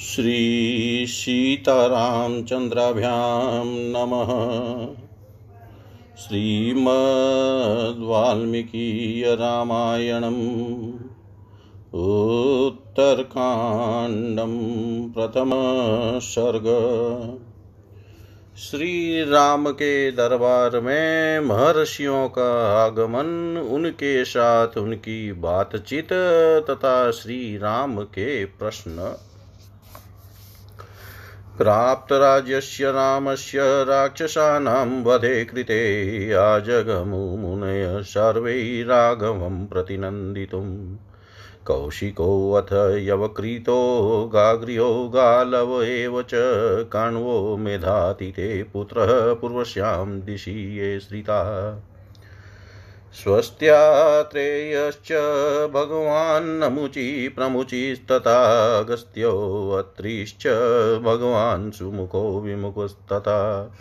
श्रीसीतारामचन्द्राभ्यां नमः। श्रीमद्वाल्मीकीयरामायणम् उत्तरकाण्डं प्रथमसर्ग श्री राम के दरबार में महर्षियों का आगमन, उनके साथ उनकी बातचीत तथा श्री राम के प्रश्न प्राप्तराज्यस्य रामस्य राक्षसानां वधे कृते आजगमुमुनय सर्वै राघवं प्रतिनन्दितुम् कौशिकोऽथ यवक्रीतो गाग्र्यो गालव एव च काण्वो मेधातिते पुत्रः पूर्वस्यां दिशि ये श्रिता स्वस्त्यात्रेयश्च भगवान्नमुचि प्रमुचिस्तथागस्त्योऽत्रिश्च भगवान् सुमुखो विमुखस्तथा।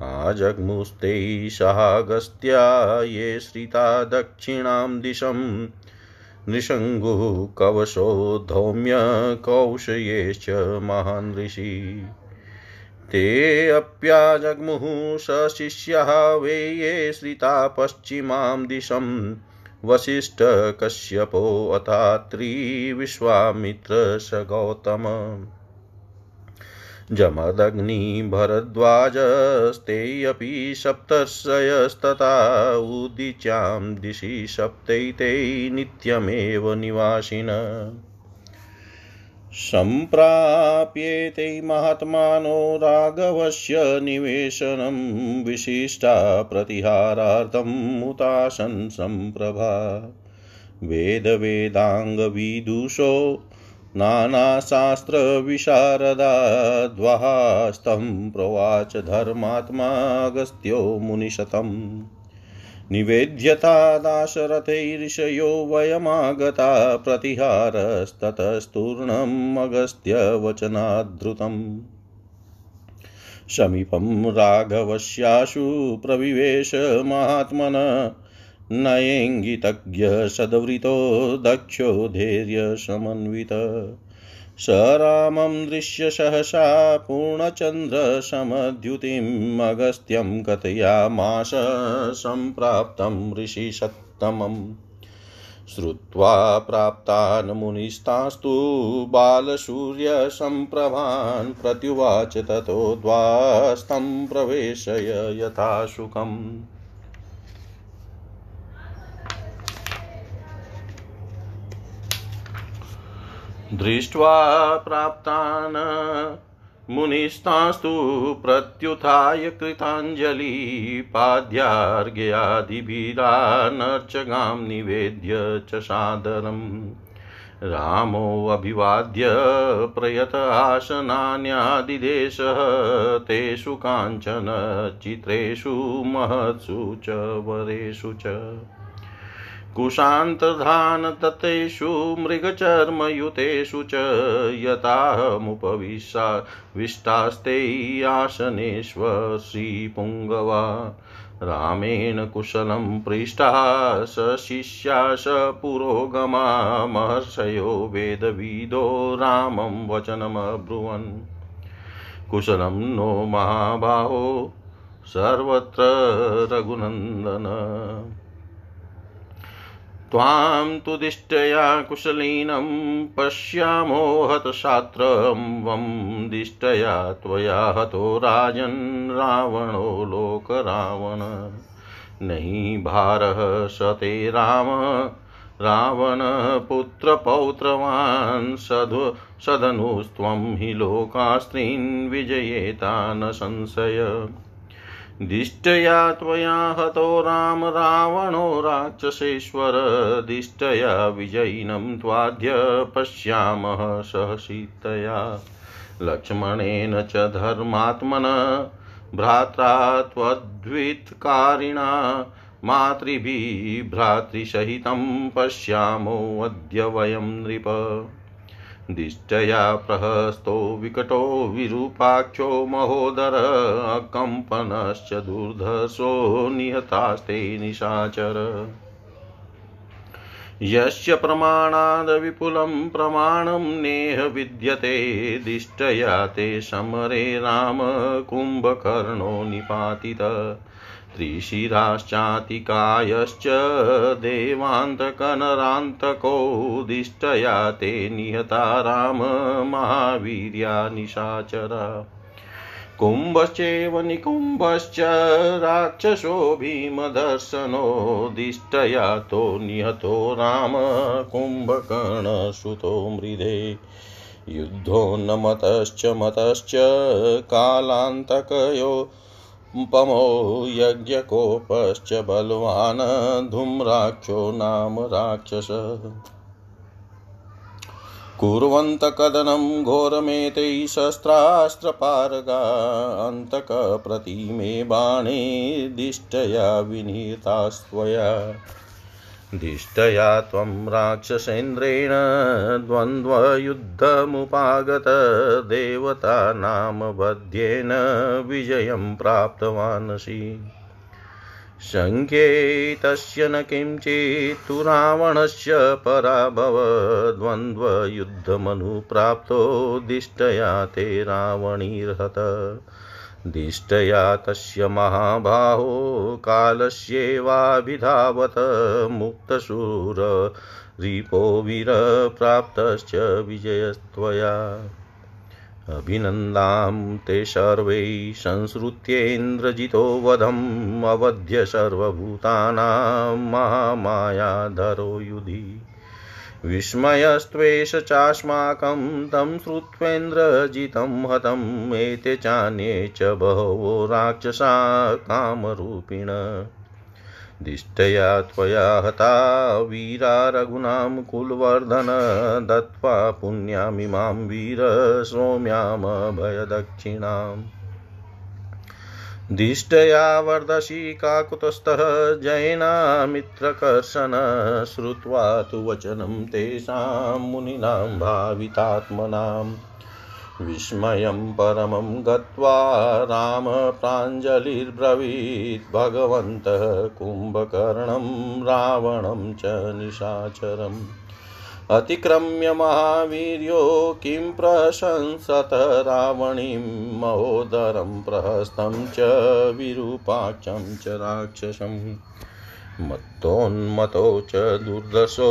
आजग्मुस्ते सहागस्त्या ये श्रिता दक्षिणां दिशं। नृशङ्गुः कवशो धौम्य महान् ऋषि। ते अप्याजग्मुः सशिष्याः वे ये श्रिता पश्चिमां दिशं। वसिष्ठकश्यपोऽथात्रिविश्वामित्र स गौतम जमदग्निभरद्वाजस्ते अपि सप्तर्षयस्तथा उदीच्यां दिशि सप्तैते नित्यमेव निवासिन। सम्प्राप्येते महात्मानो राघवस्य निवेशनं विशिष्टा प्रतिहारार्थं मुताशन् सम्प्रभा। वेदवेदाङ्गविदुषो नानाशास्त्रविशारदा द्वहास्तं प्रवाच धर्मात्मागस्त्यो मुनिशतम्। निवेद्यता दाशरथैर्षयो वयमागता प्रतिहारस्ततस्तूर्णमगस्त्यवचनाद्धृतम् समीपं राघवस्याशु प्रविवेश महात्मन नयेङ्गितज्ञ सद्वृतो दक्षो धैर्यसमन्वित। स रामं दृश्य सहसा पूर्णचन्द्रसमद्युतिम् अगस्त्यं कथयामास सम्प्राप्तं ऋषिसत्तमम् श्रुत्वा प्राप्तान् मुनिस्तास्तु बालसूर्यसम्प्रभान् प्रत्युवाच ततो द्वास्तं प्रवेशय यथा सुखम् दृष्ट्वा प्राप्तान् मुनिस्तास्तु प्रत्युत्थाय कृताञ्जलिपाद्यार्घ्यादिभिरानर्चगां निवेद्य च सादरम्। रामोऽभिवाद्य प्रयत आसनान्यादिदेशः, तेषु काञ्चन चित्रेषु महत्सु च वरेषु च। कुशान्तधानततेषु मृगचर्मयुतेषु च यथामुपविष्टास्ते आसनेष्वश्रीपुङ्गवा रामेण कुशलं पृष्टा स शिष्या स पुरोगमा महर्षयो वेदविदो रामं वचनमब्रुवन्। कुशलं नो महाबाहो सर्वत्र रघुनन्दन। त्वां तु दिष्टया कुशलिनं पश्यामो हतशात्रं वं दिष्टया त्वया हतो राजन् रावणो लोकरावण। नहि भारः स राम रावणपुत्रपौत्रवान् सधु सदनुस्त्वं हि लोकास्त्रीन् विजयेता न संशय। दिष्टया त्वया हतो राम रावणो राक्षसेश्वर। दिष्टया विजयिनं त्वाद्य पश्यामः सहसीतया। लक्ष्मणेन च धर्मात्मन, भ्रात्रा त्वद्वित्कारिणा। मातृभिः भ्रातृसहितं पश्यामोऽद्य वयं नृप। दिष्टया प्रहस्तो विकटो विरूपाक्षो महोदर कम्पनश्च दुर्धर्षो निहतास्ते निशाचर। यस्य प्रमाणाद् विपुलं प्रमाणं नेह विद्यते, दिष्टया ते समरे राम कुम्भकर्णो निपातित। त्रिशिराश्चातिकायश्च देवान्तकनरान्तको दिष्टया ते निहता राम महावीर्या निशाचरा। कुम्भश्चैव निकुम्भश्च राक्षसो भीमदर्शनो दिष्टया तो निहतो राम कुम्भकर्णसुतो मृधे युद्धोन्नमतश्च मतश्च कालान्तकयो पमो यज्ञकोपश्च बलवान् धूम्राक्षो नाम राक्षस। कुर्वन्तकदनं बाणे दिष्टया विनीतास्त्वया। दिष्टया त्वं राक्षसेन्द्रेण द्वन्द्वयुद्धमुपागत देवता नाम बध्येन विजयं प्राप्तवानसि। शङ्ख्ये तस्य न किञ्चित् तु रावणस्य पराभवद्वन्द्वयुद्धमनुप्राप्तो दिष्टया ते रावणीर्हत। दिष्टया तस्य महाबाहो कालस्येवाभिधावत मुक्तशूररिपो वीरप्राप्तश्च विजयस्त्वया। अभिनन्दां ते सर्वै संसृत्येन्द्रजितो वधम् अवध्य सर्वभूतानां महामायाधरो युधि। विस्मयस्त्वेष चास्माकं तं श्रुत्वेन्द्रजितं हतम् एते चान्ये च बहवो राक्षसा कामरूपिण। दिष्टया त्वया हता वीरा रघुनां कुलवर्धन, दत्त्वा पुण्यामिमां वीर सौम्यामभयदक्षिणाम्। दिष्टया वर्धसि काकुतस्थः जैनामित्रकर्षण श्रुत्वा तु वचनं तेषां मुनीनां भावितात्मनाम्। विस्मयं परमं गत्वा राम प्राञ्जलिर्ब्रवीत्। भगवन्तः कुम्भकर्णं रावणं च निशाचरम्। अतिक्रम्य महावीर्यो किं प्रशंसत रावणीं महोदरं प्रहस्तं च विरूपाक्षं च राक्षसम् मत्तोन्मतो च दुर्दशो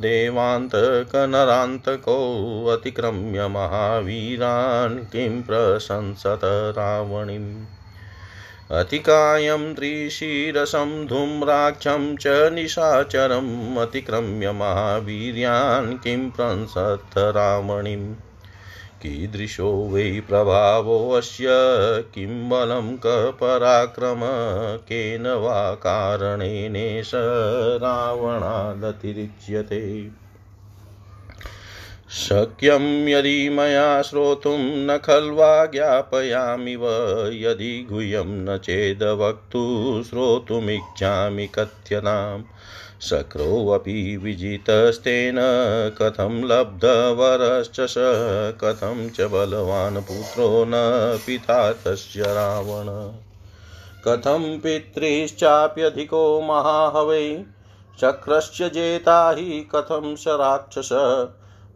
देवान्तकनरान्तको अतिक्रम्य महावीरान् किं प्रशंसत रावणीम् अतिकायं त्रिशिरसं धूम्राक्षं च निशाचरम् अतिक्रम्य महावीर्यान् किं प्रंसत् रावणीम् कीदृशो वै प्रभावोऽस्य किं बलं कपराक्रम? केन वा कारणेनेश रावणादतिरिच्यते? शक्यं यदि मया श्रोतुं न खल्वा ज्ञापयामिव यदि गुह्यं न चेदवक्तु श्रोतुमिच्छामि कथ्यताम् शक्रोऽपि विजितस्तेन कथं लब्धवरश्च स कथं च बलवान् पुत्रो न पिता तस्य रावण। कथं पितृश्चाप्यधिको महाहवै, चक्रश्च जेता हि कथं स राक्षस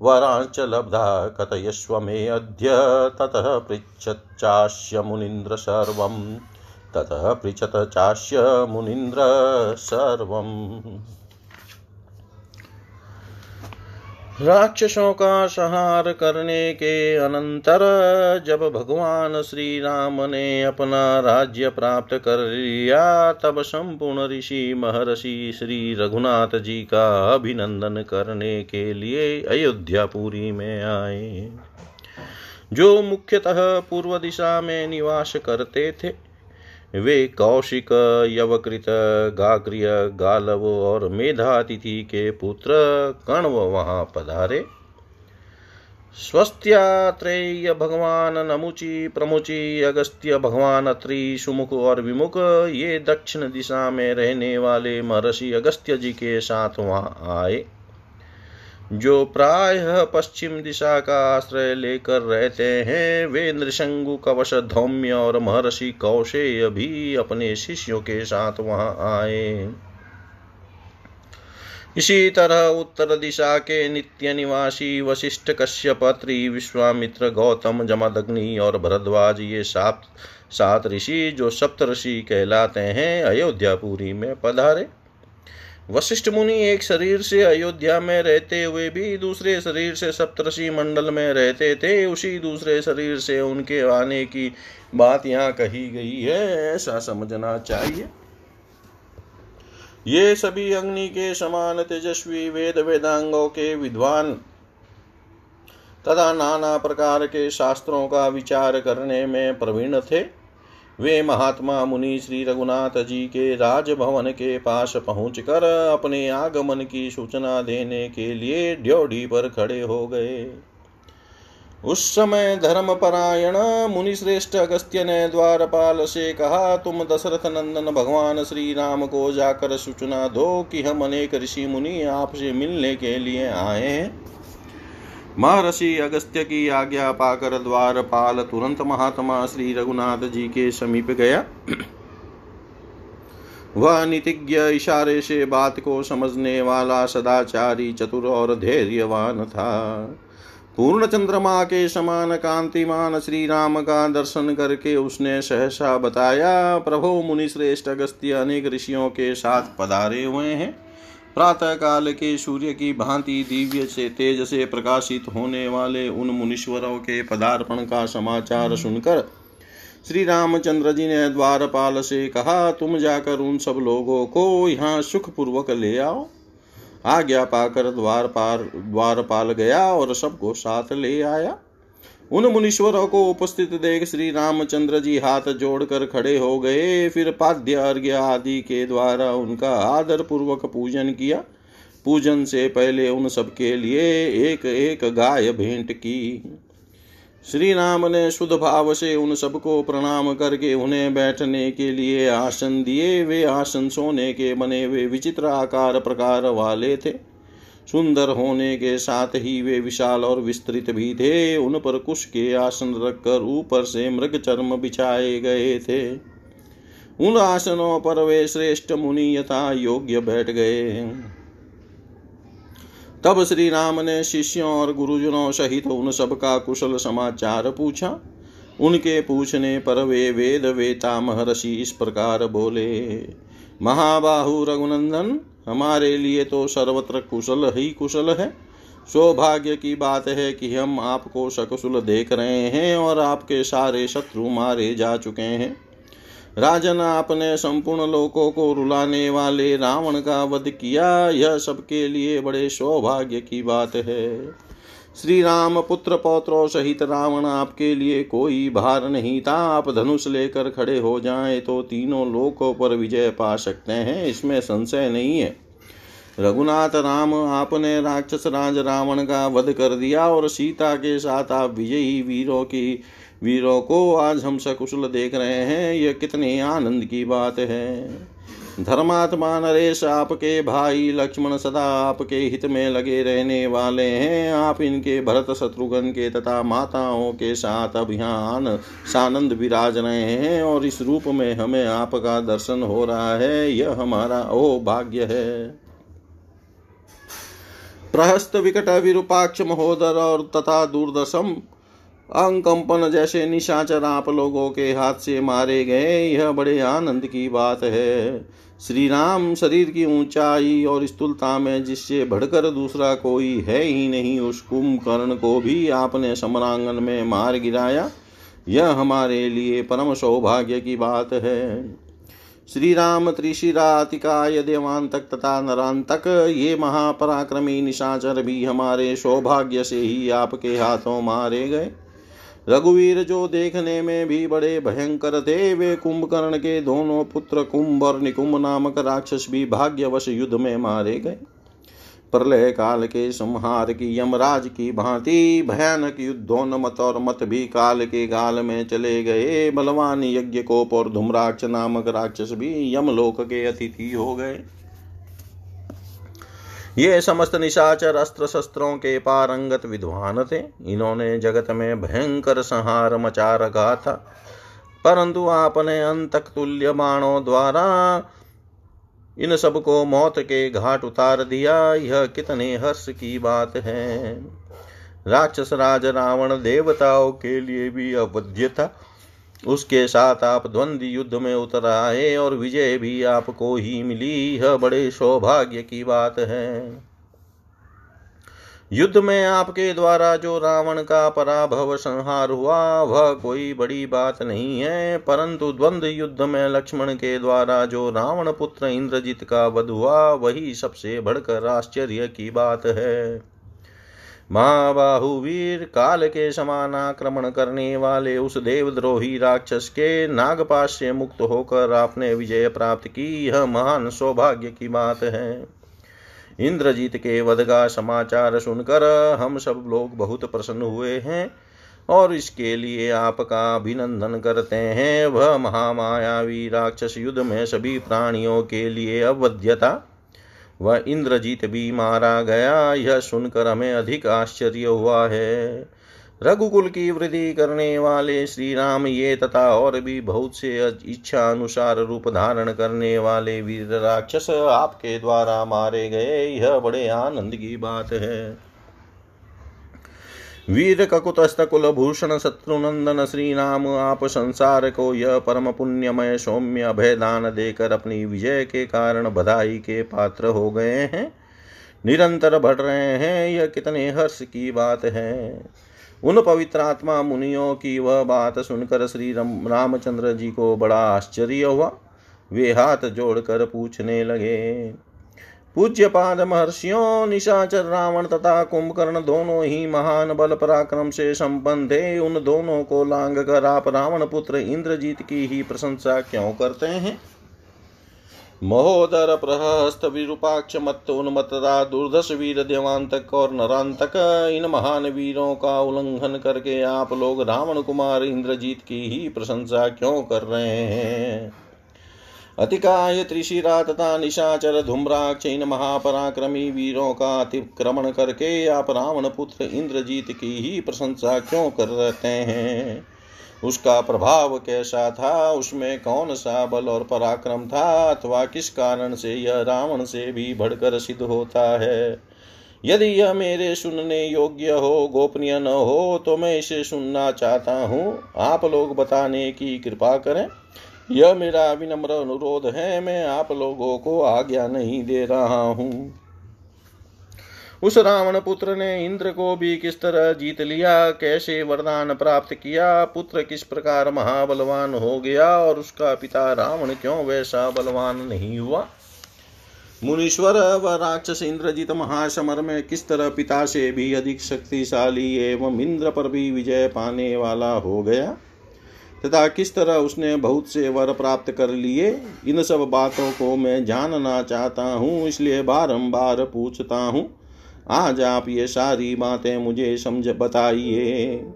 वरांश्च लब्धा कथयस्व मे अद्य ततः पृच्छच्चास्य मुनीन्द्र सर्वं। ततः पृच्छत चास्य मुनीन्द्र सर्वम्। राक्षसों का संहार करने के अनंतर जब भगवान श्री राम ने अपना राज्य प्राप्त कर लिया, तब संपूर्ण ऋषि महर्षि श्री रघुनाथ जी का अभिनंदन करने के लिए अयोध्यापुरी में आए। जो मुख्यतः पूर्व दिशा में निवास करते थे वे कौशिक, यवकृत गाग्रिय गालव और मेधातिथि के पुत्र कण्व वहाँ पधारे। स्वस्त्यात्रेय भगवान नमुचि, प्रमुचि, अगस्त्य भगवान अत्रि सुमुख और विमुख, ये दक्षिण दिशा में रहने वाले महर्षि अगस्त्य जी के साथ वहाँ आए। जो प्रायः पश्चिम दिशा का आश्रय लेकर रहते हैं, वे नृशंगु, कवश, धौम्य और महर्षि कौशेय भी अपने शिष्यों के साथ वहाँ आए। इसी तरह उत्तर दिशा के नित्य निवासी वशिष्ठ कश्यपत्री विश्वामित्र, गौतम, जमदग्नि और भरद्वाज, ये सात सात ऋषि जो सप्त ऋषि कहलाते हैं, अयोध्यापुरी में पधारे। वशिष्ठ मुनि एक शरीर से अयोध्या में रहते हुए भी दूसरे शरीर से सप्तऋषि मंडल में रहते थे, उसी दूसरे शरीर से उनके आने की बात यहाँ कही गई है। ऐसा समझना चाहिए। ये सभी अग्नि के समान तेजस्वी वेद वेदांगों के विद्वान तथा नाना प्रकार के शास्त्रों का विचार करने में प्रवीण थे। वे महात्मा मुनि श्री रघुनाथ जी के राजभवन के पास पहुंचकर अपने आगमन की सूचना देने के लिए ड्योढ़ी पर खड़े हो गए। उस समय धर्मपरायण मुनिश्रेष्ठ अगस्त्य ने द्वारपाल से कहा, तुम दशरथ नंदन भगवान श्री राम को जाकर सूचना दो कि हम अनेक ऋषि मुनि आपसे मिलने के लिए आए हैं। महर्षि अगस्त्य की आज्ञा पाकर द्वारपाल तुरंत महात्मा श्री रघुनाथ जी के समीप गया। वह नीतिज्ञ इशारे से बात को समझने वाला सदाचारी, चतुर और धैर्यवान था। पूर्ण चंद्रमा के समान कांतिमान श्री राम का दर्शन करके उसने सहसा बताया, प्रभो मुनि श्रेष्ठ अगस्त्य, अनेक ऋषियों के साथ पधारे हुए हैं। प्रातः काल के सूर्य की भांति दिव्य से तेज से प्रकाशित होने वाले उन मुनीश्वरों के पदार्पण का समाचार सुनकर श्री रामचंद्र जी ने द्वारपाल से कहा, तुम जाकर उन सब लोगों को यहाँ सुखपूर्वक ले आओ। आज्ञा पाकर द्वारपाल द्वारपाल गया और सबको साथ ले आया। उन मुनीश्वरों को उपस्थित देख श्री रामचंद्र जी हाथ जोड़कर खड़े हो गए। फिर पाद्य अर्घ्य आदि के द्वारा उनका आदर पूर्वक पूजन किया। पूजन से पहले उन सबके लिए एक एक गाय भेंट की। श्री राम ने शुद्ध भाव से उन सबको प्रणाम करके उन्हें बैठने के लिए आसन दिए। वे आसन सोने के बने वे विचित्र आकार प्रकार वाले थे। सुंदर होने के साथ ही वे विशाल और विस्तृत भी थे। उन पर कुश के आसन रखकर ऊपर से मृग चर्म बिछाए गए थे। उन आसनों पर वे श्रेष्ठ मुनि यथा योग्य बैठ गए। तब श्री राम ने शिष्यों और गुरुजनों सहित उन सब का कुशल समाचार पूछा। उनके पूछने पर वे वेद वेता महर्षि इस प्रकार बोले, महाबाहु रघुनंदन हमारे लिए तो सर्वत्र कुशल ही कुशल है। सौभाग्य की बात है कि हम आपको सकुशल देख रहे हैं और आपके सारे शत्रु मारे जा चुके हैं। राजन, आपने संपूर्ण लोकों को रुलाने वाले रावण का वध किया। यह सबके लिए बड़े सौभाग्य की बात है। श्री राम पुत्र पौत्रों सहित रावण आपके लिए कोई भार नहीं था। आप धनुष लेकर खड़े हो जाएँ तो तीनों लोकों पर विजय पा सकते हैं, इसमें संशय नहीं है। रघुनाथ राम, आपने राक्षस राज रावण का वध कर दिया और सीता के साथ आप विजयी वीरों की, वीरों को आज हम सकुशल देख रहे हैं। यह कितने आनंद की बात है। धर्मात्मा नरेश आपके भाई लक्ष्मण सदा आपके हित में लगे रहने वाले हैं। आप इनके भरत शत्रुघ्न के तथा माताओं के साथ अब यहाँ सानंद विराज रहे हैं और इस रूप में हमें आपका दर्शन हो रहा है। यह हमारा ओ भाग्य है। प्रहस्त विकट विरूपाक्ष महोदर और तथा दूरदर्शम अंकंपन जैसे निशाचर आप लोगों के हाथ से मारे गए, यह बड़े आनंद की बात है। श्री राम शरीर की ऊंचाई और स्थूलता में जिससे बढ़कर दूसरा कोई है ही नहीं, उस कुंभकर्ण को भी आपने समरांगन में मार गिराया। यह हमारे लिए परम सौभाग्य की बात है। श्री राम त्रिशिरातिकाय देवांतक तथा नरांतक ये महापराक्रमी निशाचर भी हमारे सौभाग्य से ही आपके हाथों मारे गए। रघुवीर जो देखने में भी बड़े भयंकर थे, वे कुंभकर्ण के दोनों पुत्र कुंभ और निकुंभ नामक राक्षस भी भाग्यवश युद्ध में मारे गए। प्रलय काल के संहार की, यमराज की भांति भयानक युद्धोन्मत और मत भी काल के गाल में चले गए। बलवान यज्ञ कोप और धूम्राक्ष नामक राक्षस भी यमलोक के अतिथि हो गए। ये समस्त निशाचर अस्त्र शस्त्रों के पारंगत विद्वान थे। इन्होंने जगत में भयंकर संहार मचा रखा था। परंतु आपने अंतक तुल्य बाणों द्वारा इन सबको मौत के घाट उतार दिया। यह कितने हर्ष की बात है। राक्षस राज रावण देवताओं के लिए भी अवध्य था। उसके साथ आप द्वंद्व युद्ध में उतर आए और विजय भी आपको ही मिली। यह बड़े सौभाग्य की बात है। युद्ध में आपके द्वारा जो रावण का पराभव संहार हुआ, वह कोई बड़ी बात नहीं है। परंतु द्वंद्व युद्ध में लक्ष्मण के द्वारा जो रावण पुत्र इंद्रजीत का वध हुआ, वही सबसे बढ़कर आश्चर्य की बात है। महाबाहुवीर काल के समान आक्रमण करने वाले उस देवद्रोही राक्षस के नागपाश से मुक्त होकर आपने विजय प्राप्त की, यह महान सौभाग्य की बात है। इंद्रजीत के वध का समाचार सुनकर हम सब लोग बहुत प्रसन्न हुए हैं और इसके लिए आपका अभिनंदन करते हैं। वह महामायावी राक्षस युद्ध में सभी प्राणियों के लिए अवध्यता वह इंद्रजीत भी मारा गया। यह सुनकर हमें अधिक आश्चर्य हुआ है। रघुकुल की वृद्धि करने वाले श्री राम ये तथा और भी बहुत से इच्छा अनुसार रूप धारण करने वाले वीर राक्षस आपके द्वारा मारे गए। यह बड़े आनंद की बात है। वीर ककुतस्थ कुल भूषण शत्रुनंदन श्री राम आप संसार को यह परम पुण्यमय सौम्य अभयदान देकर अपनी विजय के कारण बधाई के पात्र हो गए हैं। निरंतर बढ़ रहे हैं, यह कितने हर्ष की बात है। उन पवित्र आत्मा मुनियों की वह बात सुनकर श्री रामचंद्र जी को बड़ा आश्चर्य हुआ। वे हाथ जोड़कर पूछने लगे पूज्य पाद महर्षियों, निशाचर रावण तथा कुंभकर्ण दोनों ही महान बल पराक्रम से संपन्न थे उन दोनों को लांग कर आप रावण पुत्र इंद्रजीत की ही प्रशंसा क्यों करते हैं? महोदर प्रहस्त विरूपाक्ष मत उन्मत्तता दुर्धस वीर देवांतक और नरांतक, इन महान वीरों का उल्लंघन करके आप लोग रावण कुमार इंद्रजीत की ही प्रशंसा क्यों कर रहे हैं? अतिकाय त्रिशिरा तथा निशाचर धूम्राक्ष इन महापराक्रमी वीरों का अतिक्रमण करके आप रावण पुत्र इंद्रजीत की ही प्रशंसा क्यों कर रहते हैं? उसका प्रभाव कैसा था? उसमें कौन सा बल और पराक्रम था? अथवा किस कारण से यह रावण से भी बढ़कर सिद्ध होता है? यदि यह मेरे सुनने योग्य हो, गोपनीय न हो तो मैं इसे सुनना चाहता हूँ। आप लोग बताने की कृपा करें। यह मेरा विनम्र अनुरोध है, मैं आप लोगों को आज्ञा नहीं दे रहा हूँ। उस रावण पुत्र ने इंद्र को भी किस तरह जीत लिया, कैसे वरदान प्राप्त किया, पुत्र किस प्रकार महाबलवान हो गया और उसका पिता रावण क्यों वैसा बलवान नहीं हुआ? मुनीश्वर व राक्षस इंद्रजित महासमर में किस तरह पिता से भी अधिक शक्तिशाली एवं इंद्र पर भी विजय पाने वाला हो गया? तथा किस तरह उसने बहुत से वर प्राप्त कर लिए, इन सब बातों को मैं जानना चाहता हूँ, इसलिए बारंबार पूछता हूँ। आज आप ये सारी बातें मुझे समझ बताइए।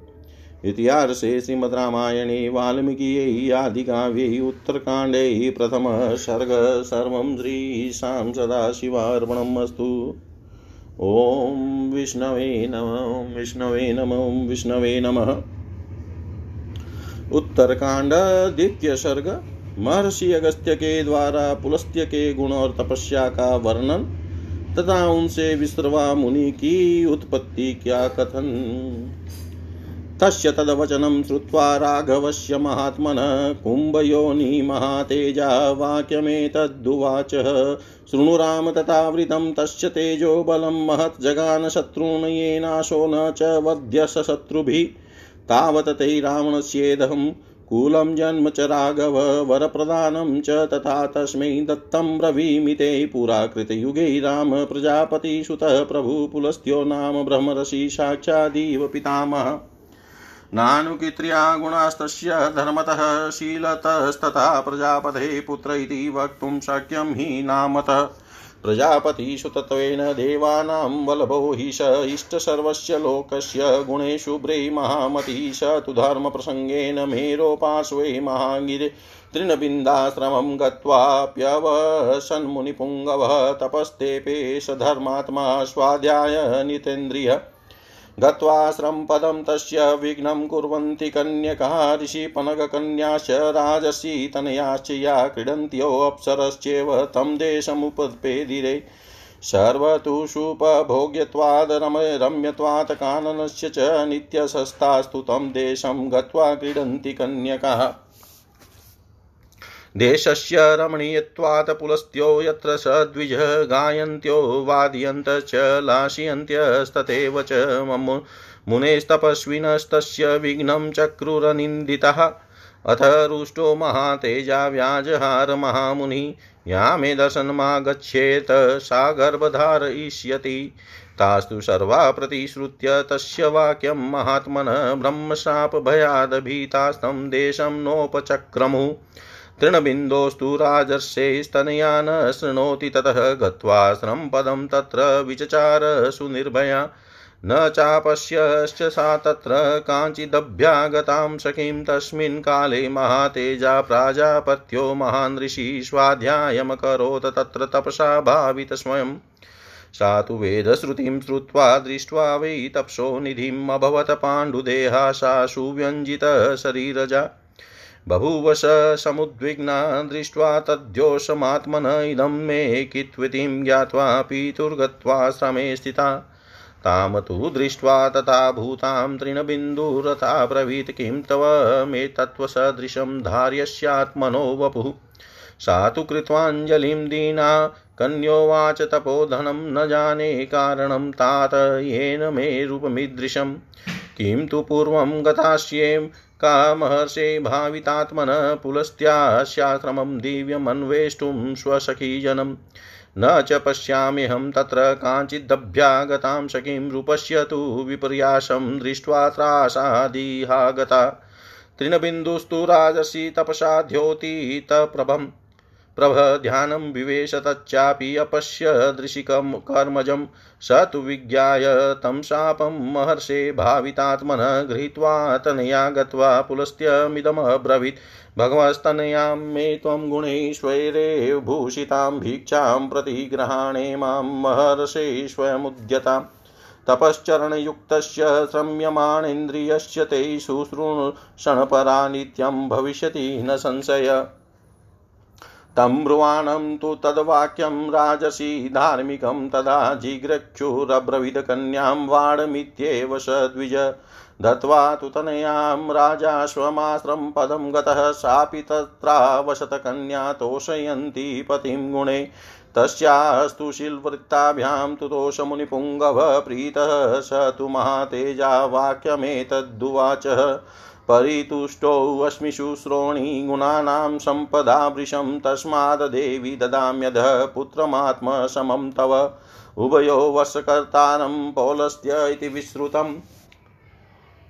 इतिहासे श्रीमद् रामायणे, वाल्मीकि आदि आदिकाव्ये उत्तरकाण्डे प्रथम सर्ग, सर्वं श्रीशां सदाशिवार्पणम् अस्तु। ॐ विष्णवे नमः विष्णवे नमः विष्णवे नमः। उत्तरकांड द्वितीय सर्ग महर्षि अगस्त्य के द्वारा पुलस्त्य के गुण और तपस्या का वर्णन, तथा उनसे विश्रवा मुनि की उत्पत्ति क्या कथन? तस्य तद्वचनं श्रुत्वा राघवस्य महात्मनः, कुम्भयोनि महातेजा वाक्यमेतद्दुवाच। शृणु राम तथावृतं, तस्य तेजो बलं महत् जगान शत्रून् येनाशो न च वध्यस शत्रुभिः। तावत् ते रावणस्येदहं कुलं जन्म च राघव वरप्रदानं च तथा तस्मै दत्तं ब्रवीमिते पुराकृतयुगे राम प्रजापतिसुतः प्रभुपुलस्त्यो नाम ब्रह्मर्षि साक्षादिव पितामह। नानुकित्र्या गुणास्तस्य धर्मतः शीलतस्तथा प्रजापते पुत्र इति वक्तुं शक्यं हि नामतः। प्रजापतिसुतत्वेन देवानां वल्लभो हि स इष्टसर्वस्य लोकस्य गुणे शुभ्रे महामती स तु धर्मप्रसङ्गेन मेरोपार्श्वे महागिरे तृणबिन्दाश्रमं गत्वाप्यवसन्मुनिपुङ्गवः तपस्तेपे स धर्मात्मा स्वाध्याय नितेन्द्रिय गत्वाश्रम पदम तस्य विघ्नं कुर्वन्ति कन्यका ऋषिपनगकन्याश्च राजसी तनयाश्च या क्रीडन्त्योऽप्सरश्चेव तं देशमुपपेदिरे। सर्वतुषुपभोग्यत्वाद् रम रम्यत्वात् काननस्य च नित्यसस्तास्तु तं देशं गत्वा क्रीडन्ति कन्यकाः। देशस्य रमणीयत्वात् पुलस्त्यो यत्र स द्विज गायन्त्यो, वादयन्त च लाशयन्त्यस्तथैव च मुनेस्तपस्विनस्तस्य विघ्नं चक्रुरनिन्दितः। अथ रुष्टो महातेजा व्याजहार महामुनिः, या मे दर्शनमागच्छेत्, सा गर्भधारयिष्यति। तास्तु सर्वा प्रतिश्रुत्य तस्य वाक्यं महात्मनः ब्रह्मशापभयादभीतास्तं देशं नोपचक्रमुः। तृणबिन्दोस्तु राजर्षे स्तनया न शृणोति ततः गत्वाश्रं पदं तत्र विचचार सुनिर्भया। न चापश्यश्च सा तत्र काञ्चिदभ्यागतां सखीं तस्मिन् काले महातेजा प्राजापत्यो महान् ऋषि स्वाध्यायमकरोत् तत्र तपसा भावित स्वयं। सा तु वेदश्रुतिं श्रुत्वा दृष्ट्वा वै तप्सो निधिम् अभवत् पाण्डुदेहा सा सुव्यञ्जितशरीरजा बभूव स समुद्विग्ना दृष्ट्वा तद्योषमात्मन इदं मे कित्वितिं ज्ञात्वा पीतुर्गत्वा श्रमे स्थिता। तां तु दृष्ट्वा तथा भूतां तृणबिन्दुरथा ब्रवीत् किं तव मे तत्त्वसदृशं धार्यस्यात्मनो वपुः। सा तु कृत्वाञ्जलिं दीना कन्योवाच तपोधनं न जाने कारणं तात येन मे रूपमीदृशं। किं तु पूर्वं गतास्यें कामहर्षे भावितात्मनः पुलस्त्याश्याश्रमं दिव्यमन्वेष्टुं स्वसखीजनम्। न च पश्याम्यहं तत्र काञ्चिदभ्यागतां सखीं रूपस्य तु विपर्यासं दृष्ट्वा त्रासादिहागता। तृणबिन्दुस्तु राजसि तपसा द्योतितप्रभम्। प्रभ ध्यानं विवेश तच्चापि अपश्य दृशिकं कर्मजं स तु विज्ञाय तं शापं महर्षे भावितात्मनः गृहीत्वा तनया गत्वा पुलस्त्यमिदमब्रवीत्। भगवस्तनयां मे त्वं गुणैश्वरेव भूषितां भिक्षां प्रतिग्रहाणे माँ महर्षे स्वयमुद्यताम् तपश्चरणयुक्तस्य श्रम्यमाणेन्द्रियस्य ते शुश्रूषणपरा नित्यं भविष्यति न संशय। तं ब्रुवाणं तु तद्वाक्यं राजसी धार्मिकं तदा जिघ्रक्षुरब्रवीदकन्यां वाडमित्येव स द्विज। दत्त्वा तु तनयां राजाश्वमाश्रं पदं गतः सापि तत्रावशतकन्या तोषयन्ती पतिं गुणे। तस्यास्तु शिल्वृत्ताभ्यां तु तोषमुनिपुङ्गव प्रीतः स तु महातेजा वाक्यमेतद्दुवाचः परितुष्टोऽस्मिषु श्रोणी गुणानां सम्पदा वृषं तस्माद्देवि ददाम्यधः पुत्रमात्मसमं तव उभयो वर्षकर्तारं पौलस्त्य इति विश्रुतम्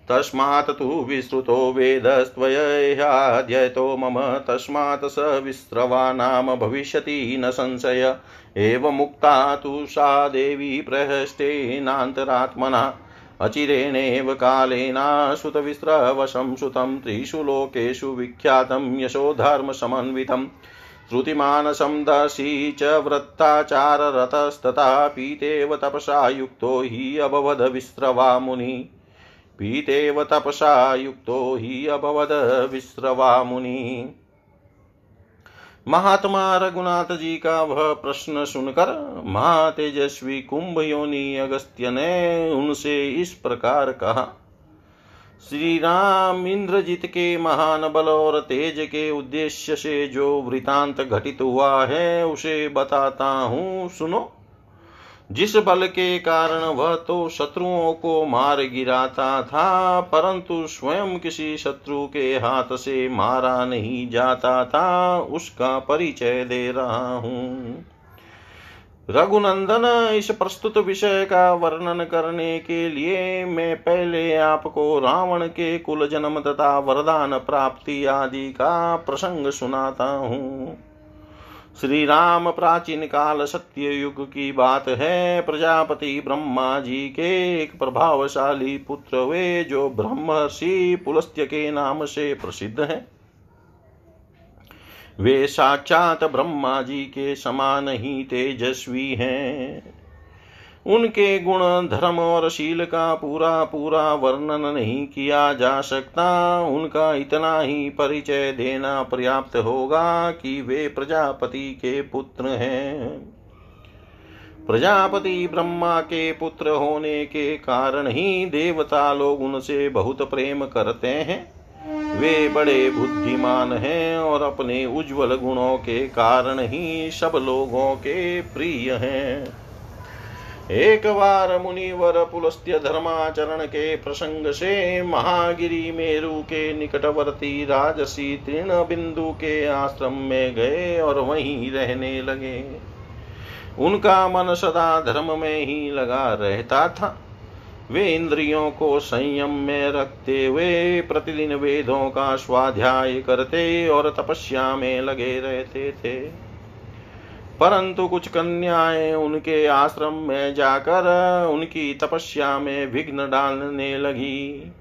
तस्मात् तु विश्रुतो वेदस्त्वयह्याध्ययतो मम तस्मात् स विस्रवा नाम भविष्यति न संशय। एवमुक्ता तु सा देवी प्रहष्टेनान्तरात्मना अचिरेणेव कालेनाश्रुतविस्रवशं श्रुतं त्रिषु लोकेषु विख्यातं यशोधर्मसमन्वितं श्रुतिमानसं दर्शी च वृत्ताचाररतस्तथा पीतेव तपसा युक्तो हि अभवद विस्रवा मुनि पीतेव तपसा युक्तो हि अभवद विस्रवा मुनि महात्मा रघुनाथ जी का वह प्रश्न सुनकर महातेजस्वी कुंभ योनि अगस्त्य ने उनसे इस प्रकार कहा श्री राम इंद्रजीत के महान बल और तेज के उद्देश्य से जो वृतांत घटित हुआ है, उसे बताता हूँ, सुनो। जिस बल के कारण वह तो शत्रुओं को मार गिराता था, परंतु स्वयं किसी शत्रु के हाथ से मारा नहीं जाता था, उसका परिचय दे रहा हूँ। रघुनंदन, इस प्रस्तुत विषय का वर्णन करने के लिए मैं पहले आपको रावण के कुल जन्म तथा वरदान प्राप्ति आदि का प्रसंग सुनाता हूँ। श्री राम प्राचीन काल सत्य युग की बात है। प्रजापति ब्रह्मा जी के एक प्रभावशाली पुत्र वे जो ब्रह्मर्षि पुलस्त्य के नाम से प्रसिद्ध हैं। वे साक्षात ब्रह्मा जी के समान ही तेजस्वी हैं। उनके गुण, धर्म और शील का पूरा पूरा वर्णन नहीं किया जा सकता। उनका इतना ही परिचय देना पर्याप्त होगा कि वे प्रजापति के पुत्र हैं। प्रजापति ब्रह्मा के पुत्र होने के कारण ही देवता लोग उनसे बहुत प्रेम करते हैं। वे बड़े बुद्धिमान हैं और अपने उज्जवल गुणों के कारण ही सब लोगों के प्रिय हैं। एक बार मुनिवर पुलस्त्य धर्माचरण के प्रसंग से महागिरी मेरु के निकटवर्ती राजसी तृण बिंदु के आश्रम में गए और वहीं रहने लगे। उनका मन सदा धर्म में ही लगा रहता था। वे इंद्रियों को संयम में रखते हुए प्रतिदिन वेदों का स्वाध्याय करते और तपस्या में लगे रहते थे। परंतु कुछ कन्याएँ उनके आश्रम में जाकर उनकी तपस्या में विघ्न डालने लगी।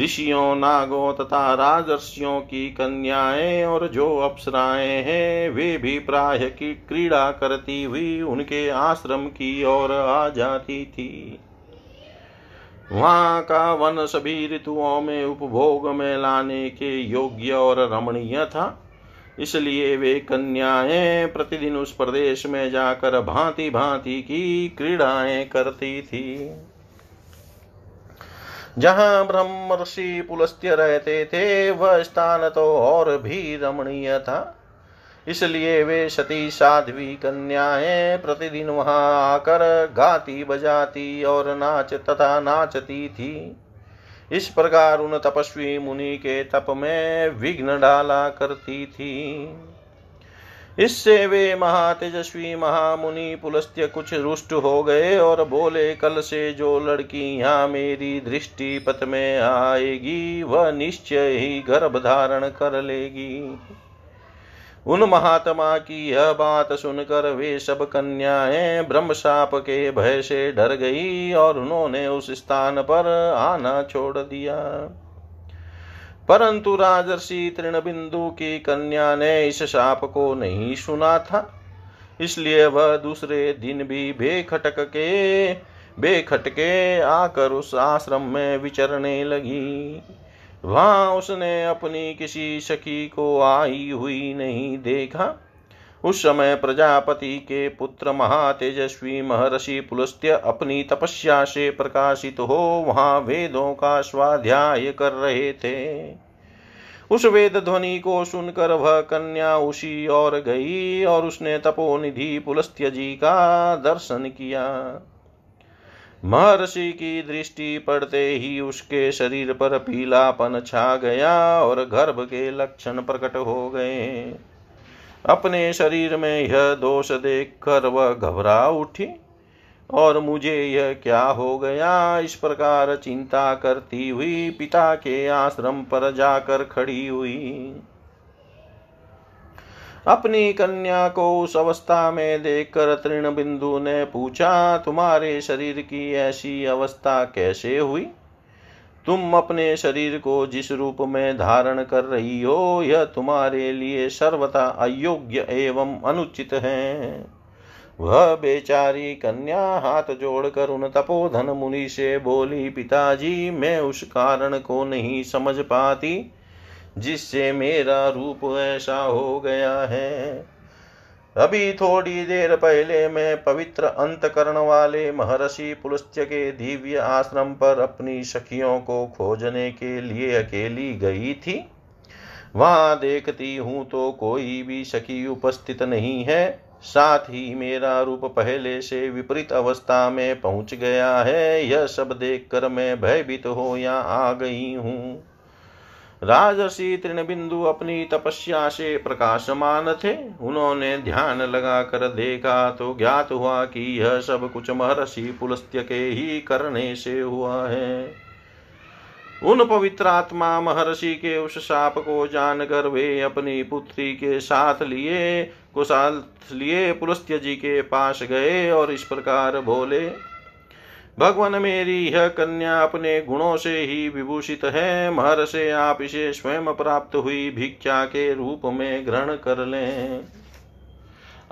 ऋषियों, नागों तथा राजर्षियों की कन्याएँ और जो अप्सराएँ हैं, वे भी प्राय की क्रीड़ा करती हुई उनके आश्रम की ओर आ जाती थी। वहाँ का वन सभी ऋतुओं में उपभोग में लाने के योग्य और रमणीय था। इसलिए वे कन्याएँ प्रतिदिन उस प्रदेश में जाकर भांति भांति की क्रीड़ाएँ करती थी। जहाँ ब्रह्मर्षि पुलस्त्य रहते थे, वह स्थान तो और भी रमणीय था। इसलिए वे सती साध्वी कन्याएँ प्रतिदिन वहाँ आकर गाती, बजाती और नाच तथा नाचती थी। इस प्रकार उन तपस्वी मुनि के तप में विघ्न डाला करती थी। इससे वे महातेजस्वी महामुनि पुलस्त्य कुछ रुष्ट हो गए और बोले, कल से जो लड़की यहाँ मेरी दृष्टि पथ में आएगी, वह निश्चय ही गर्भ धारण कर लेगी। उन महात्मा की यह बात सुनकर वे सब कन्याएँ ब्रह्म साप के भय से डर गई और उन्होंने उस स्थान पर आना छोड़ दिया। परंतु राजर्षि तृणबिंदु की कन्या ने इस शाप को नहीं सुना था, इसलिए वह दूसरे दिन भी बेखटक के, बेखटके आकर उस आश्रम में विचरने लगी। वहाँ उसने अपनी किसी सखी को आई हुई नहीं देखा। उस समय प्रजापति के पुत्र महातेजस्वी महर्षि पुलस्त्य अपनी तपस्या से प्रकाशित हो वहाँ वेदों का स्वाध्याय कर रहे थे। उस वेद ध्वनि को सुनकर वह कन्या उसी और गई और उसने तपोनिधि पुलस्त्य जी का दर्शन किया। महर्षि की दृष्टि पड़ते ही उसके शरीर पर पीलापन छा गया और गर्भ के लक्षण प्रकट हो गए। अपने शरीर में यह दोष देखकर वह घबरा उठी और मुझे यह क्या हो गया? इस प्रकार चिंता करती हुई पिता के आश्रम पर जाकर खड़ी हुई। अपनी कन्या को उस अवस्था में देखकर तृण बिंदु ने पूछा, तुम्हारे शरीर की ऐसी अवस्था कैसे हुई? तुम अपने शरीर को जिस रूप में धारण कर रही हो, यह तुम्हारे लिए सर्वथा अयोग्य एवं अनुचित है वह बेचारी कन्या हाथ जोड़कर उन तपोधन मुनि से बोली, पिताजी, मैं उस कारण को नहीं समझ पाती। जिससे मेरा रूप ऐसा हो गया है। अभी थोड़ी देर पहले मैं पवित्र अंतकरण वाले महर्षि पुलस्त्य के दिव्य आश्रम पर अपनी सखियों को खोजने के लिए अकेली गई थी। वहाँ देखती हूँ तो कोई भी सखी उपस्थित नहीं है। साथ ही मेरा रूप पहले से विपरीत अवस्था में पहुँच गया है। यह सब देखकर मैं भयभीत हो या आ गई हूँ। राजर्षि तृणबिंदु अपनी तपस्या से प्रकाशमान थे। उन्होंने ध्यान लगाकर देखा तो ज्ञात हुआ कि यह सब कुछ महर्षि पुलस्त्य के ही करने से हुआ है। उन पवित्र आत्मा महर्षि के उस शाप को जानकर वे अपनी पुत्री के साथ लिए, कुशाल लिए पुलस्त्य जी के पास गए और इस प्रकार बोले भगवान मेरी यह कन्या अपने गुणों से ही विभूषित है। महर से आप इसे स्वयं प्राप्त हुई भिक्षा के रूप में ग्रहण कर लें।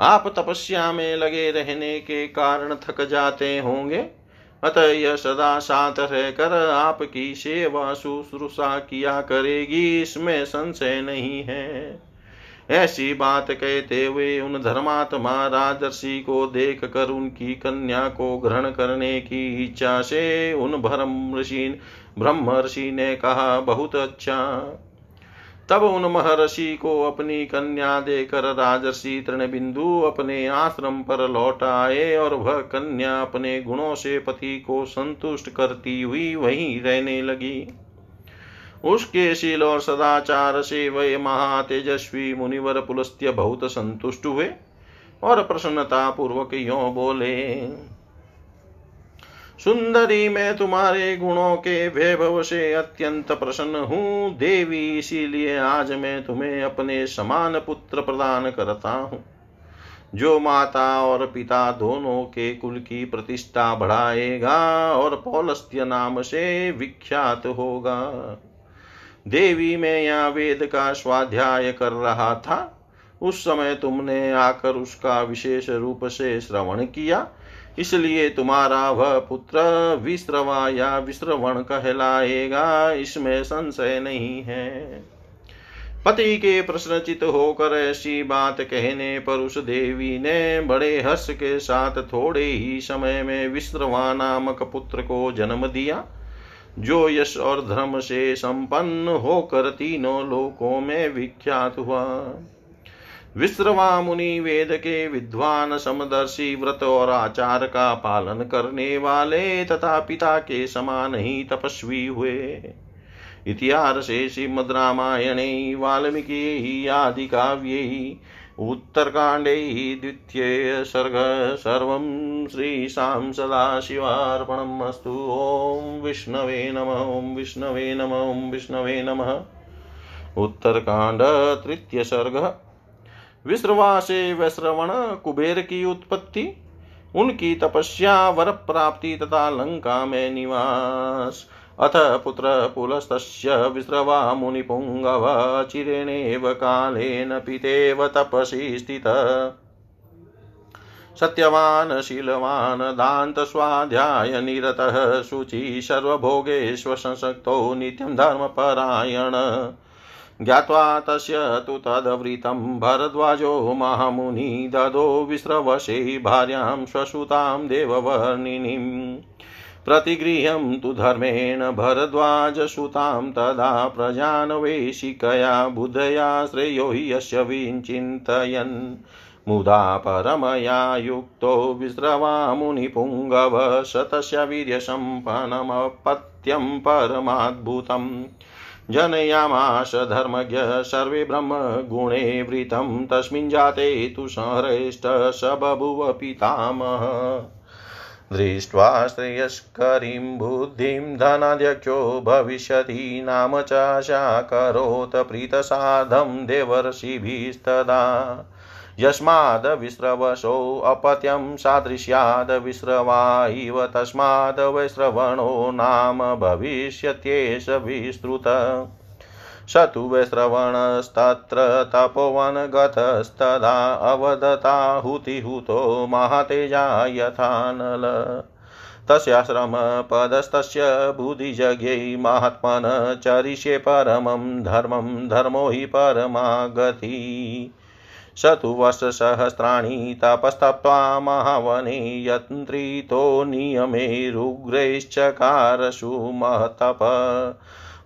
आप तपस्या में लगे रहने के कारण थक जाते होंगे। अतः यह सदा शांत रहकर आपकी सेवा शुश्रूषा किया करेगी। इसमें संशय नहीं है। ऐसी बात कहते हुए उन धर्मात्मा राजर्षि को देख कर उनकी कन्या को ग्रहण करने की इच्छा से उन भरम ऋषि, ब्रह्म ऋषि ने कहा, बहुत अच्छा। तब उन महर्षि को अपनी कन्या देकर राजर्षि तृणबिंदु अपने आश्रम पर लौट आए और वह कन्या अपने गुणों से पति को संतुष्ट करती हुई वहीं रहने लगी। उसके शील और सदाचार से वे महातेजस्वी मुनिवर पुलस्त्य बहुत संतुष्ट हुए और प्रसन्नता पूर्वक यो बोले, सुंदरी, मैं तुम्हारे गुणों के वैभव से अत्यंत प्रसन्न हूँ। देवी, इसीलिए आज मैं तुम्हें अपने समान पुत्र प्रदान करता हूँ। जो माता और पिता दोनों के कुल की प्रतिष्ठा बढ़ाएगा और पौलस्त्य नाम से विख्यात होगा। देवी मैं यहाँ वेद का स्वाध्याय कर रहा था। उस समय तुमने आकर उसका विशेष रूप से श्रवण किया। इसलिए तुम्हारा वह पुत्र विश्रवा या विश्रवण कहलाएगा। इसमें संशय नहीं है। पति के प्रश्नचित होकर ऐसी बात कहने पर उस देवी ने बड़े हर्ष के साथ थोड़े ही समय में विश्रवा नामक पुत्र को जन्म दिया। जो यश और धर्म से संपन्न होकर तीनों लोकों में विख्यात हुआ। विश्रवा मुनि वेद के विद्वान, समदर्शी व्रत और आचार का पालन करने वाले तथा पिता के समान ही तपस्वी हुए। इतिहास श्रीमद् रामायणे, वाल्मीकि आदि काव्ये उत्तरकाण्डे द्वितीय सर्ग सर्वं श्रीशां सदाशिवार्पणम् अस्तु। ॐ विष्णवे नम, ॐ विष्णवे नम, ॐ विष्णवे नमः। उत्तरकाण्ड तृतीय सर्ग। विश्रवा वैश्रवण कुबेर की उत्पत्ति, उनकी तपस्या वर प्राप्ति तथा लंका में निवास। अथ पुत्र पुलस्तस्य विश्रवा मुनिपुङ्गव चिरेणेव कालेन पितेव तपसि स्थितः। सत्यवान्, शीलवान् दान्तस्वाध्यायनिरतः शुचि सर्वभोगेष्वसंसक्तो नित्यं धर्मपरायण। ज्ञात्वा तस्य तु तदवृतं भरद्वाजो महामुनि ददो विस्रवशे भार्यां स्वसुतां देववर्णिनीम्। प्रतिगृह्यं तु धर्मेण भरद्वाजसुतां तदा प्रजानवेशिकया बुधया श्रेयो हि यस्य विचिन्तयन्। मुदा परमया युक्तो विस्रवा मुनिपुङ्गव शतस्य वीर्यसम्पन्नमपत्यं परमाद्भुतम्। जनयामाश धर्मज्ञ सर्वे ब्रह्मगुणे वृतं, तस्मिन् जाते तु संहृष्ट स बभुव दृष्ट्वा श्रेयस्करीं बुद्धिं धनाध्यक्षो भविष्यति नाम च करोत् प्रीतसाधं देवर्षिभिस्तदा। यस्माद्विस्रवशो अपत्यं सादृश्याद्विस्रवा इव तस्माद्वैश्रवणो नाम भविष्यत्येष विस्तृत। स तु वैश्रवणस्तत्र तपोवनगतस्तदा अवदताहुतिहुतो महातेजा यथानल। तस्याश्रमपदस्तस्य बुद्धिजज्ञै महात्मन चरिष्ये परमं धर्मं धर्मो हि परमा गति स तु वर्षसहस्राणि तपस्तप्त्वा महावने यन्त्रितो नियमेरुग्रैश्चकारसु महतप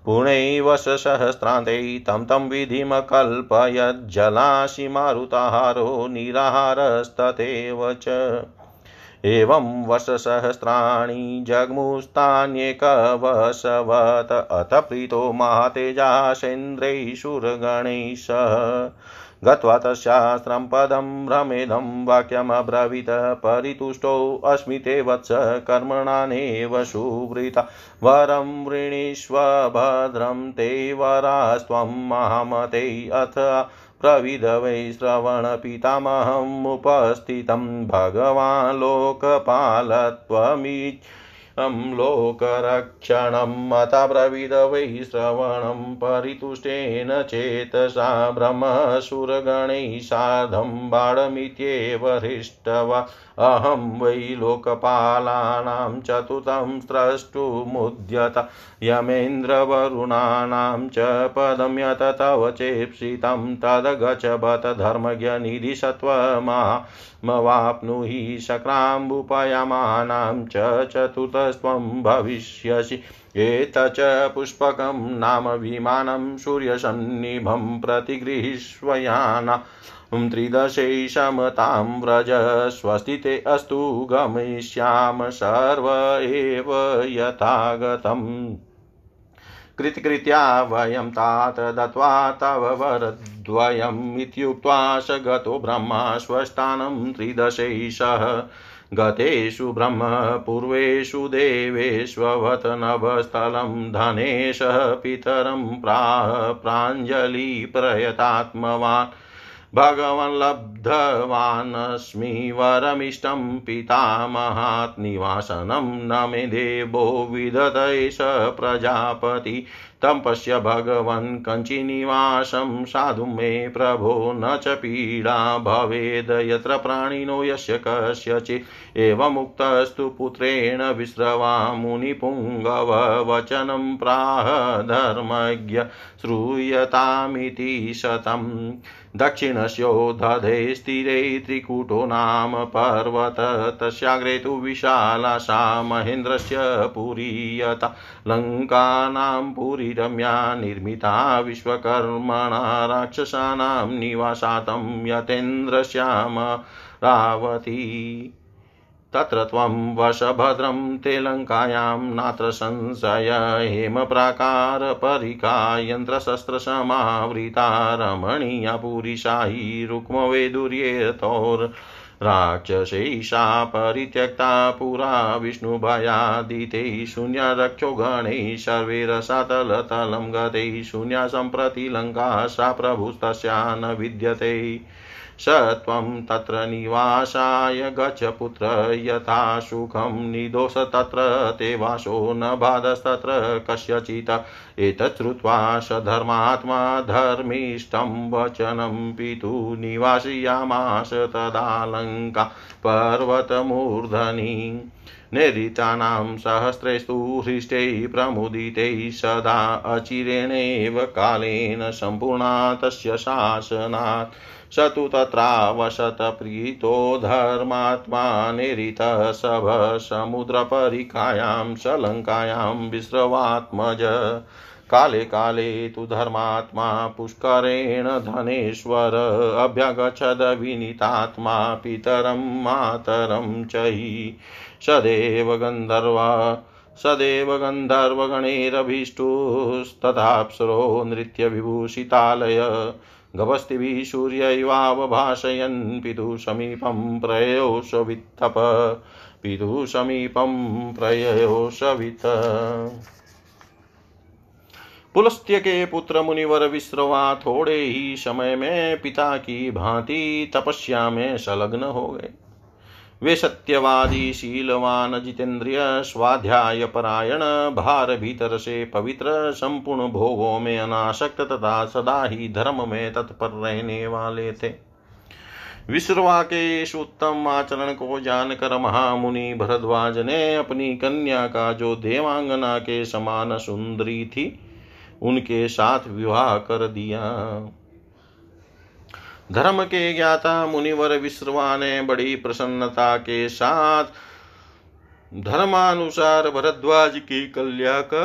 पुणैवशसहस्रान्ते तं तं विधिमकल्पयज्जलाशि मारुताहारो निराहारस्तथैव च। एवं वर्षसहस्राणि जग्मुस्तान्येकवशवत अथ प्रीतो महातेजासेन्द्रैः सह। गत्वा तस्यास्त्रं पदं भ्रमेदं वाक्यमब्रवीत परितुष्टोऽस्मि ते वत्स कर्मणानेव सुवृता। वरं वृणीष्व भद्रं ते वरास्त्वं महामते अथ प्रविद वै श्रवणपितामहमुपस्थितं भगवान् लोकपालत्वमि लोकरक्षणम् मत ब्रवीद वै श्रवणं परितुष्टेन चेतसा ब्रह्मसुरगणैः सार्धं बाणमित्येव हृष्टवा अहं वै लोकपालानां चतुर्थं स्रष्टुमुद्यत, यमेन्द्रवरुणानां च पदं यत तव चेप्सितं तदगच बत धर्मज्ञनिधिसत्त्वमाप्नुहि शक्राम्बुपयमानां च चतुर्थस्त्वं भविष्यसि। एतच पुष्पकं नाम विमानं सूर्यसन्निभं प्रतिगृहीष्वयाना त्रिदशैशमतां व्रज स्वस्तिते अस्तु गमिष्याम सर्व एव यथागतम्। कृतकृत्या वयं तात दत्त्वा तव वरद्वयम् इत्युक्त्वा स गतो ब्रह्मा स्वष्टानं त्रिदशैषः। गतेषु ब्रह्म, पूर्वेषु देवेष्ववत नभस्थलं धनेशः पितरं प्राह प्राञ्जलिप्रयतात्मवान्। भगवन् लब्धवानस्मि वरमिष्टं पितामहात् निवासनं न मे देवो विदधैष प्रजापति। तं पश्य भगवन् कञ्चिनिवासं साधु मे प्रभो न च पीडा भवेद्। यत्र प्राणिनो यस्य कस्यचित्, एवमुक्तस्तु पुत्रेण विस्रवा मुनिपुङ्गव वचनं प्राह धर्मज्ञ श्रूयतामिति शतम्। दक्षिणस्यो दधे स्थिरे त्रिकूटो नाम पर्वत तस्याग्रे तु विशाला सा महेन्द्रस्य पुरीयता। लङ्कानां पुरीरम्या निर्मिता विश्वकर्मणा राक्षसानां निवासातं यतेन्द्रश्यामरावती तत्र त्वं वशभद्रं ते नात्र संशय हेमप्राकारपरिका यन्त्रशस्त्रसमावृता रमणीया पुरीशाही रुक्मवेदुर्येतोर् राक्षसैषा परित्यक्ता पुरा विष्णुभयादिते शून्यरक्षो गणैः सर्वे रसातलतलं गतैः शून्या सम्प्रति लङ्का सा प्रभुस्तस्या न विद्यते स त्वं तत्र निवासाय गच्छ पुत्र यथा सुखं निदोष तत्र ते वासो न बाधस्तत्र कस्यचित्। एतत् श्रुत्वा स धर्मात्मा धर्मिष्ठं वचनं पितु निवासयामास तदालङ्का पर्वतमूर्धनि। निरितानां सहस्रेस्तु हृष्टैः प्रमुदितैः सदा अचिरेणेव कालेन सम्पूर्णा तस्य शासनात्। स तु तत्रावसत प्रीतो धर्मात्मा निरितः सभ समुद्रपरिखायां सलङ्कायां विस्रवात्मज काले काले तु धर्मात्मा पुष्करेण धनेश्वर। अभ्यगच्छद विनीतात्मा पितरं मातरं च हि सदेव गन्धर्वा, सदेव गन्धर्वगणैरभीष्टुस्तथाप्सरो नृत्यविभूषितालय। गभस्तिभिः सूर्यैवावभाषयन् पितुः समीपं प्रयोषवित्थप पितुः समीपं प्रयोषवित पुलस्त्य के पुत्र मुनिवर विश्रवा थोड़े ही समय में पिता की भांति तपस्या में संलग्न हो गए। वे सत्यवादी शीलवान जितेंद्रिय स्वाध्याय परायण, भार भीतर से पवित्र, संपूर्ण भोगों में अनासक्त तथा सदा ही धर्म में तत्पर रहने वाले थे। विश्रवा के इस उत्तम आचरण को जानकर महामुनि भरद्वाज ने अपनी कन्या का जो देवांगना के समान सुंदरी थी, उनके साथ विवाह कर दिया। धर्म के ज्ञाता मुनिवर विश्रवा ने बड़ी प्रसन्नता के साथ धर्मानुसार भरद्वाज की कल्या का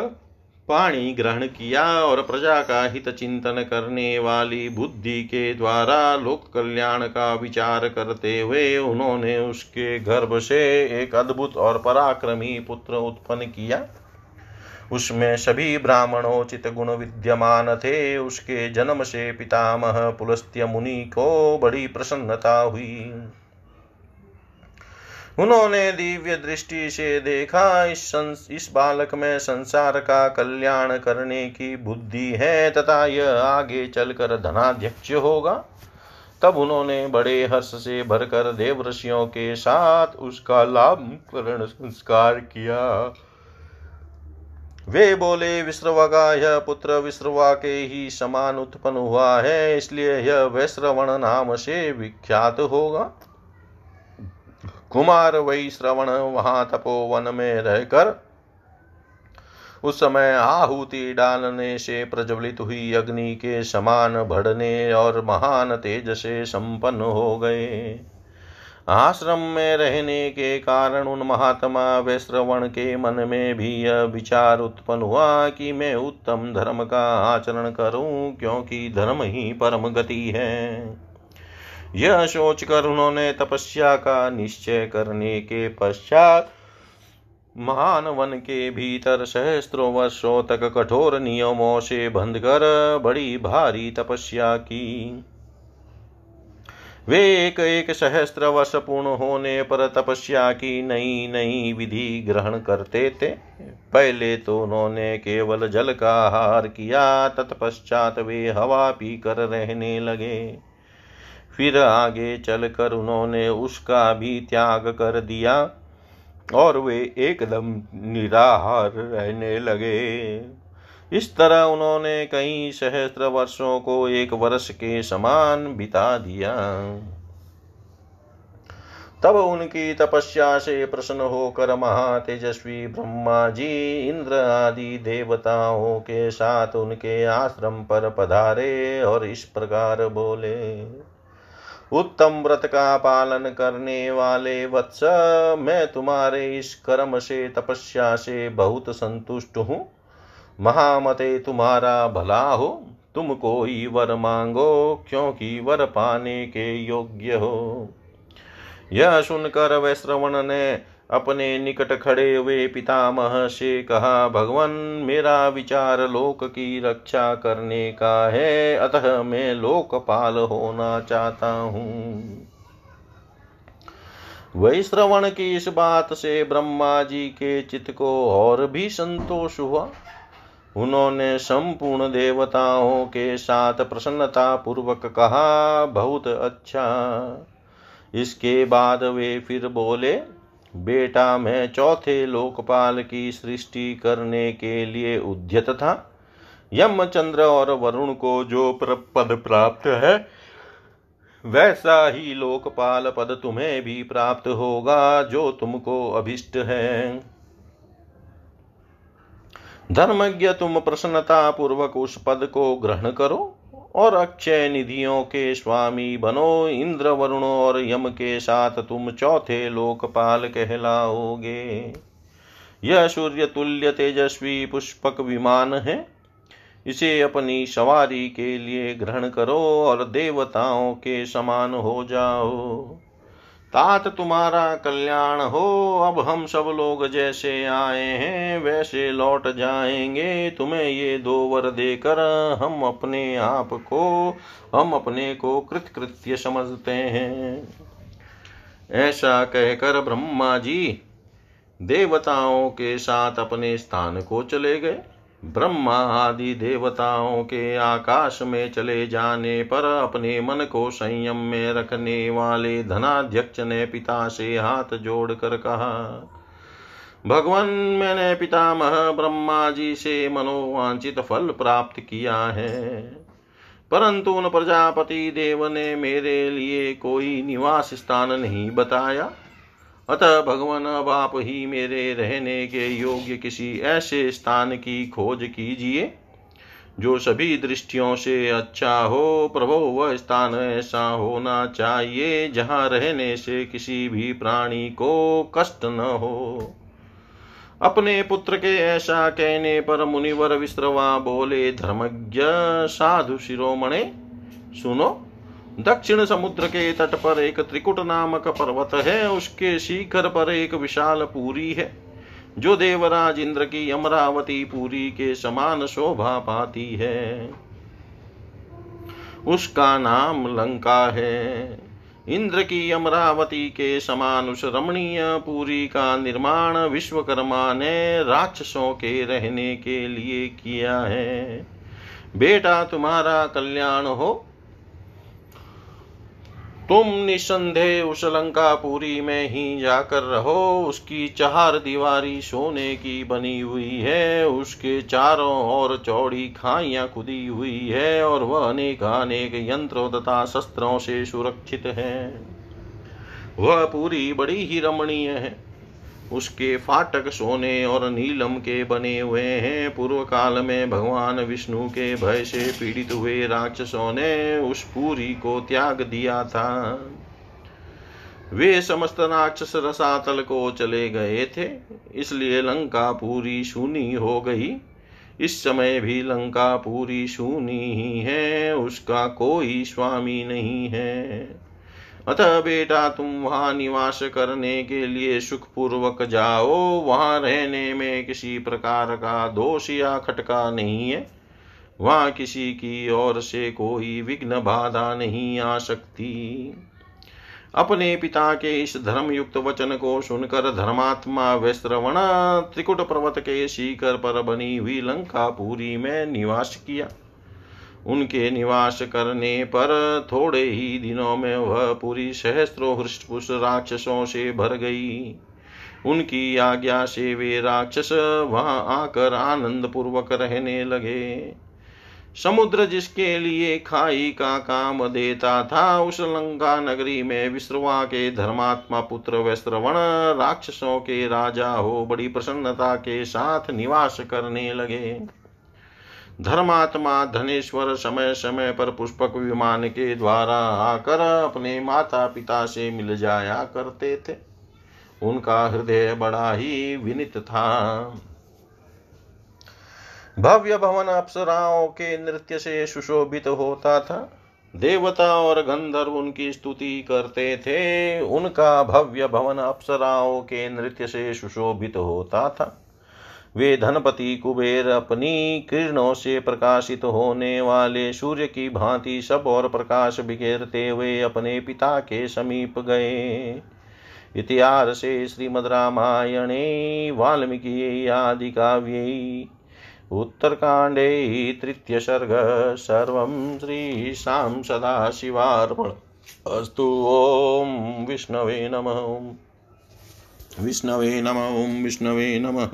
पाणी ग्रहण किया और प्रजा का हित चिंतन करने वाली बुद्धि के द्वारा लोक कल्याण का विचार करते हुए उन्होंने उसके गर्भ से एक अद्भुत और पराक्रमी पुत्र उत्पन्न किया। उसमें सभी ब्राह्मणोचित गुण विद्यमान थे। उसके जन्म से पितामह पुलस्त्य मुनि को बड़ी प्रसन्नता हुई। उन्होंने दिव्य दृष्टि से देखा इस संस, इस बालक में संसार का कल्याण करने की बुद्धि है तथा यह आगे चलकर धनाध्यक्ष होगा। तब उन्होंने बड़े हर्ष से भरकर देव ऋषियों के साथ उसका लाभकरण संस्कार किया। वे बोले विश्रवा का यह पुत्र विश्रवा के ही समान उत्पन्न हुआ है, इसलिए यह वैश्रवण नाम से विख्यात होगा। कुमार वही श्रवण वहाँ तपोवन में रहकर उस समय आहुति डालने से प्रज्वलित हुई, अग्नि के समान भड़ने और महान तेज से संपन्न हो गए। आश्रम में रहने के कारण उन महात्मा वैश्रवण के मन में भी यह विचार उत्पन्न हुआ कि मैं उत्तम धर्म का आचरण करूँ, क्योंकि धर्म ही परम गति है। यह सोचकर उन्होंने तपस्या का निश्चय करने के पश्चात महान वन के भीतर सहस्त्रों वर्षों तक कठोर नियमों से बंध कर बड़ी भारी तपस्या की। वे एक एक सहस्त्र वर्ष पूर्ण होने पर तपस्या की नई नई विधि ग्रहण करते थे। पहले तो उन्होंने केवल जल का आहार किया, तत्पश्चात वे हवा पी कर रहने लगे। फिर आगे चलकर उन्होंने उसका भी त्याग कर दिया और वे एकदम निराहार रहने लगे। इस तरह उन्होंने कई सहस्त्र वर्षों को एक वर्ष के समान बिता दिया। तब उनकी तपस्या से प्रसन्न होकर महातेजस्वी ब्रह्मा जी इंद्र आदि देवताओं के साथ उनके आश्रम पर पधारे और इस प्रकार बोले, उत्तम व्रत का पालन करने वाले वत्स, मैं तुम्हारे इस कर्म से, तपस्या से बहुत संतुष्ट हूँ। महामते तुम्हारा भला हो, तुम कोई वर मांगो, क्योंकि वर पाने के योग्य हो। यह सुनकर वैश्रवण ने अपने निकट खड़े हुए पितामह से कहा, भगवान, मेरा विचार लोक की रक्षा करने का है, अतः मैं लोकपाल होना चाहता हूँ। वही श्रवण की इस बात से ब्रह्मा जी के चित्त को और भी संतोष हुआ। उन्होंने संपूर्ण देवताओं के साथ प्रसन्नता पूर्वक कहा, बहुत अच्छा। इसके बाद वे फिर बोले, बेटा, मैं चौथे लोकपाल की सृष्टि करने के लिए उद्यत था। यम चंद्र और वरुण को जो पद प्राप्त है, वैसा ही लोकपाल पद तुम्हें भी प्राप्त होगा, जो तुमको अभिष्ट है। धर्मज्ञ तुम प्रसन्नता पूर्वक उस पद को ग्रहण करो और अक्षय निधियों के स्वामी बनो इंद्र वरुण और यम के साथ तुम चौथे लोकपाल कहलाओगे। यह सूर्य तुल्य तेजस्वी पुष्पक विमान है। इसे अपनी सवारी के लिए ग्रहण करो और देवताओं के समान हो जाओ। तात तुम्हारा कल्याण हो, अब हम सब लोग जैसे आए हैं, वैसे लौट जाएँगे। तुम्हें ये दो वर देकर हम अपने आप को, हम अपने को कृतकृत्य समझते हैं। ऐसा कहकर ब्रह्मा जी देवताओं के साथ अपने स्थान को चले गए। ब्रह्मा आदि देवताओं के आकाश में चले जाने पर अपने मन को संयम में रखने वाले धनाध्यक्ष ने पिता से हाथ जोड़कर कहा, भगवान, मैंने पितामह ब्रह्मा जी से मनोवांचित फल प्राप्त किया है, परंतु उन प्रजापति देव ने मेरे लिए कोई निवास स्थान नहीं बताया। अतः भगवान, अब आप ही मेरे रहने के योग्य किसी ऐसे स्थान की खोज कीजिए, जो सभी दृष्टियों से अच्छा हो। प्रभो, वह स्थान ऐसा होना चाहिए, जहाँ रहने से किसी भी प्राणी को कष्ट न हो। अपने पुत्र के ऐसा कहने पर मुनिवर विश्रवा बोले, धर्मज्ञ साधु शिरोमणे, सुनो। दक्षिण समुद्र के तट पर एक त्रिकुट नामक पर्वत है, उसके शिखर पर एक विशाल पूरी है, जो देवराज इंद्र की अमरावती पूरी के समान शोभा पाती है। उसका नाम लंका है। इंद्र की अमरावती के समान उस रमणीय पूरी का निर्माण विश्वकर्मा ने राक्षसों के रहने के लिए किया है। बेटा, तुम्हारा कल्याण हो तुम निसंदेह उस लंकापुरी में ही जाकर रहो, उसकी चार दीवारी सोने की बनी हुई है, उसके चारों ओर चौड़ी खाइया खुदी हुई है, और वह अनेक अनेक यंत्रों तथा शस्त्रों से सुरक्षित है। वह पूरी बड़ी ही रमणीय है। उसके फाटक सोने और नीलम के बने हुए हैं। पूर्व काल में भगवान विष्णु के भय से पीड़ित हुए राक्षसों ने उस पूरी को त्याग दिया था। वे समस्त राक्षस रसातल को चले गए थे, इसलिए लंका पूरी शूनी हो गई। इस समय भी लंका पूरी शूनी ही है, उसका कोई स्वामी नहीं है। अतः बेटा तुम वहाँ निवास करने के लिए सुखपूर्वक जाओ। वहाँ रहने में किसी प्रकार का दोष या खटका नहीं है। वहाँ किसी की ओर से कोई विघ्न बाधा नहीं आ सकती। अपने पिता के इस धर्मयुक्त वचन को सुनकर धर्मात्मा वैश्रवण त्रिकुट पर्वत के शिखर पर बनी हुई लंका पूरी में निवास किया। उनके निवास करने पर थोड़े ही दिनों में वह पूरी सहस्त्रों हृष्टपुष राक्षसों से भर गई। उनकी आज्ञा से वे राक्षस वहाँ आकर आनंद पूर्वक रहने लगे। समुद्र जिसके लिए खाई का काम देता था, उस लंका नगरी में विश्रवा के धर्मात्मा पुत्र वैश्रवण राक्षसों के राजा हो बड़ी प्रसन्नता के साथ निवास करने लगे। धर्मात्मा धनेश्वर समय समय पर पुष्पक विमान के द्वारा आकर अपने माता पिता से मिल जाया करते थे। उनका हृदय बड़ा ही विनित था। भव्य भवन अप्सराओं के नृत्य से सुशोभित होता था। देवता और गंधर्व उनकी स्तुति करते थे। उनका भव्य भवन अप्सराओं के नृत्य से सुशोभित होता था। वे धनपति कुबेर अपनी किरणों से प्रकाशित होने वाले सूर्य की भांति सब और प्रकाश बिखेरते हुए अपने पिता के समीप गए। इतिहास से श्रीमद वाल्मीकि आदि काव्ये उत्तरकाण्डे तृतीय सर्ग सर्वं श्रीशां सदाशिवार्पण। अस्तु ॐ विष्णवे नमः। विष्णवे नम ओं विष्णवे नमः।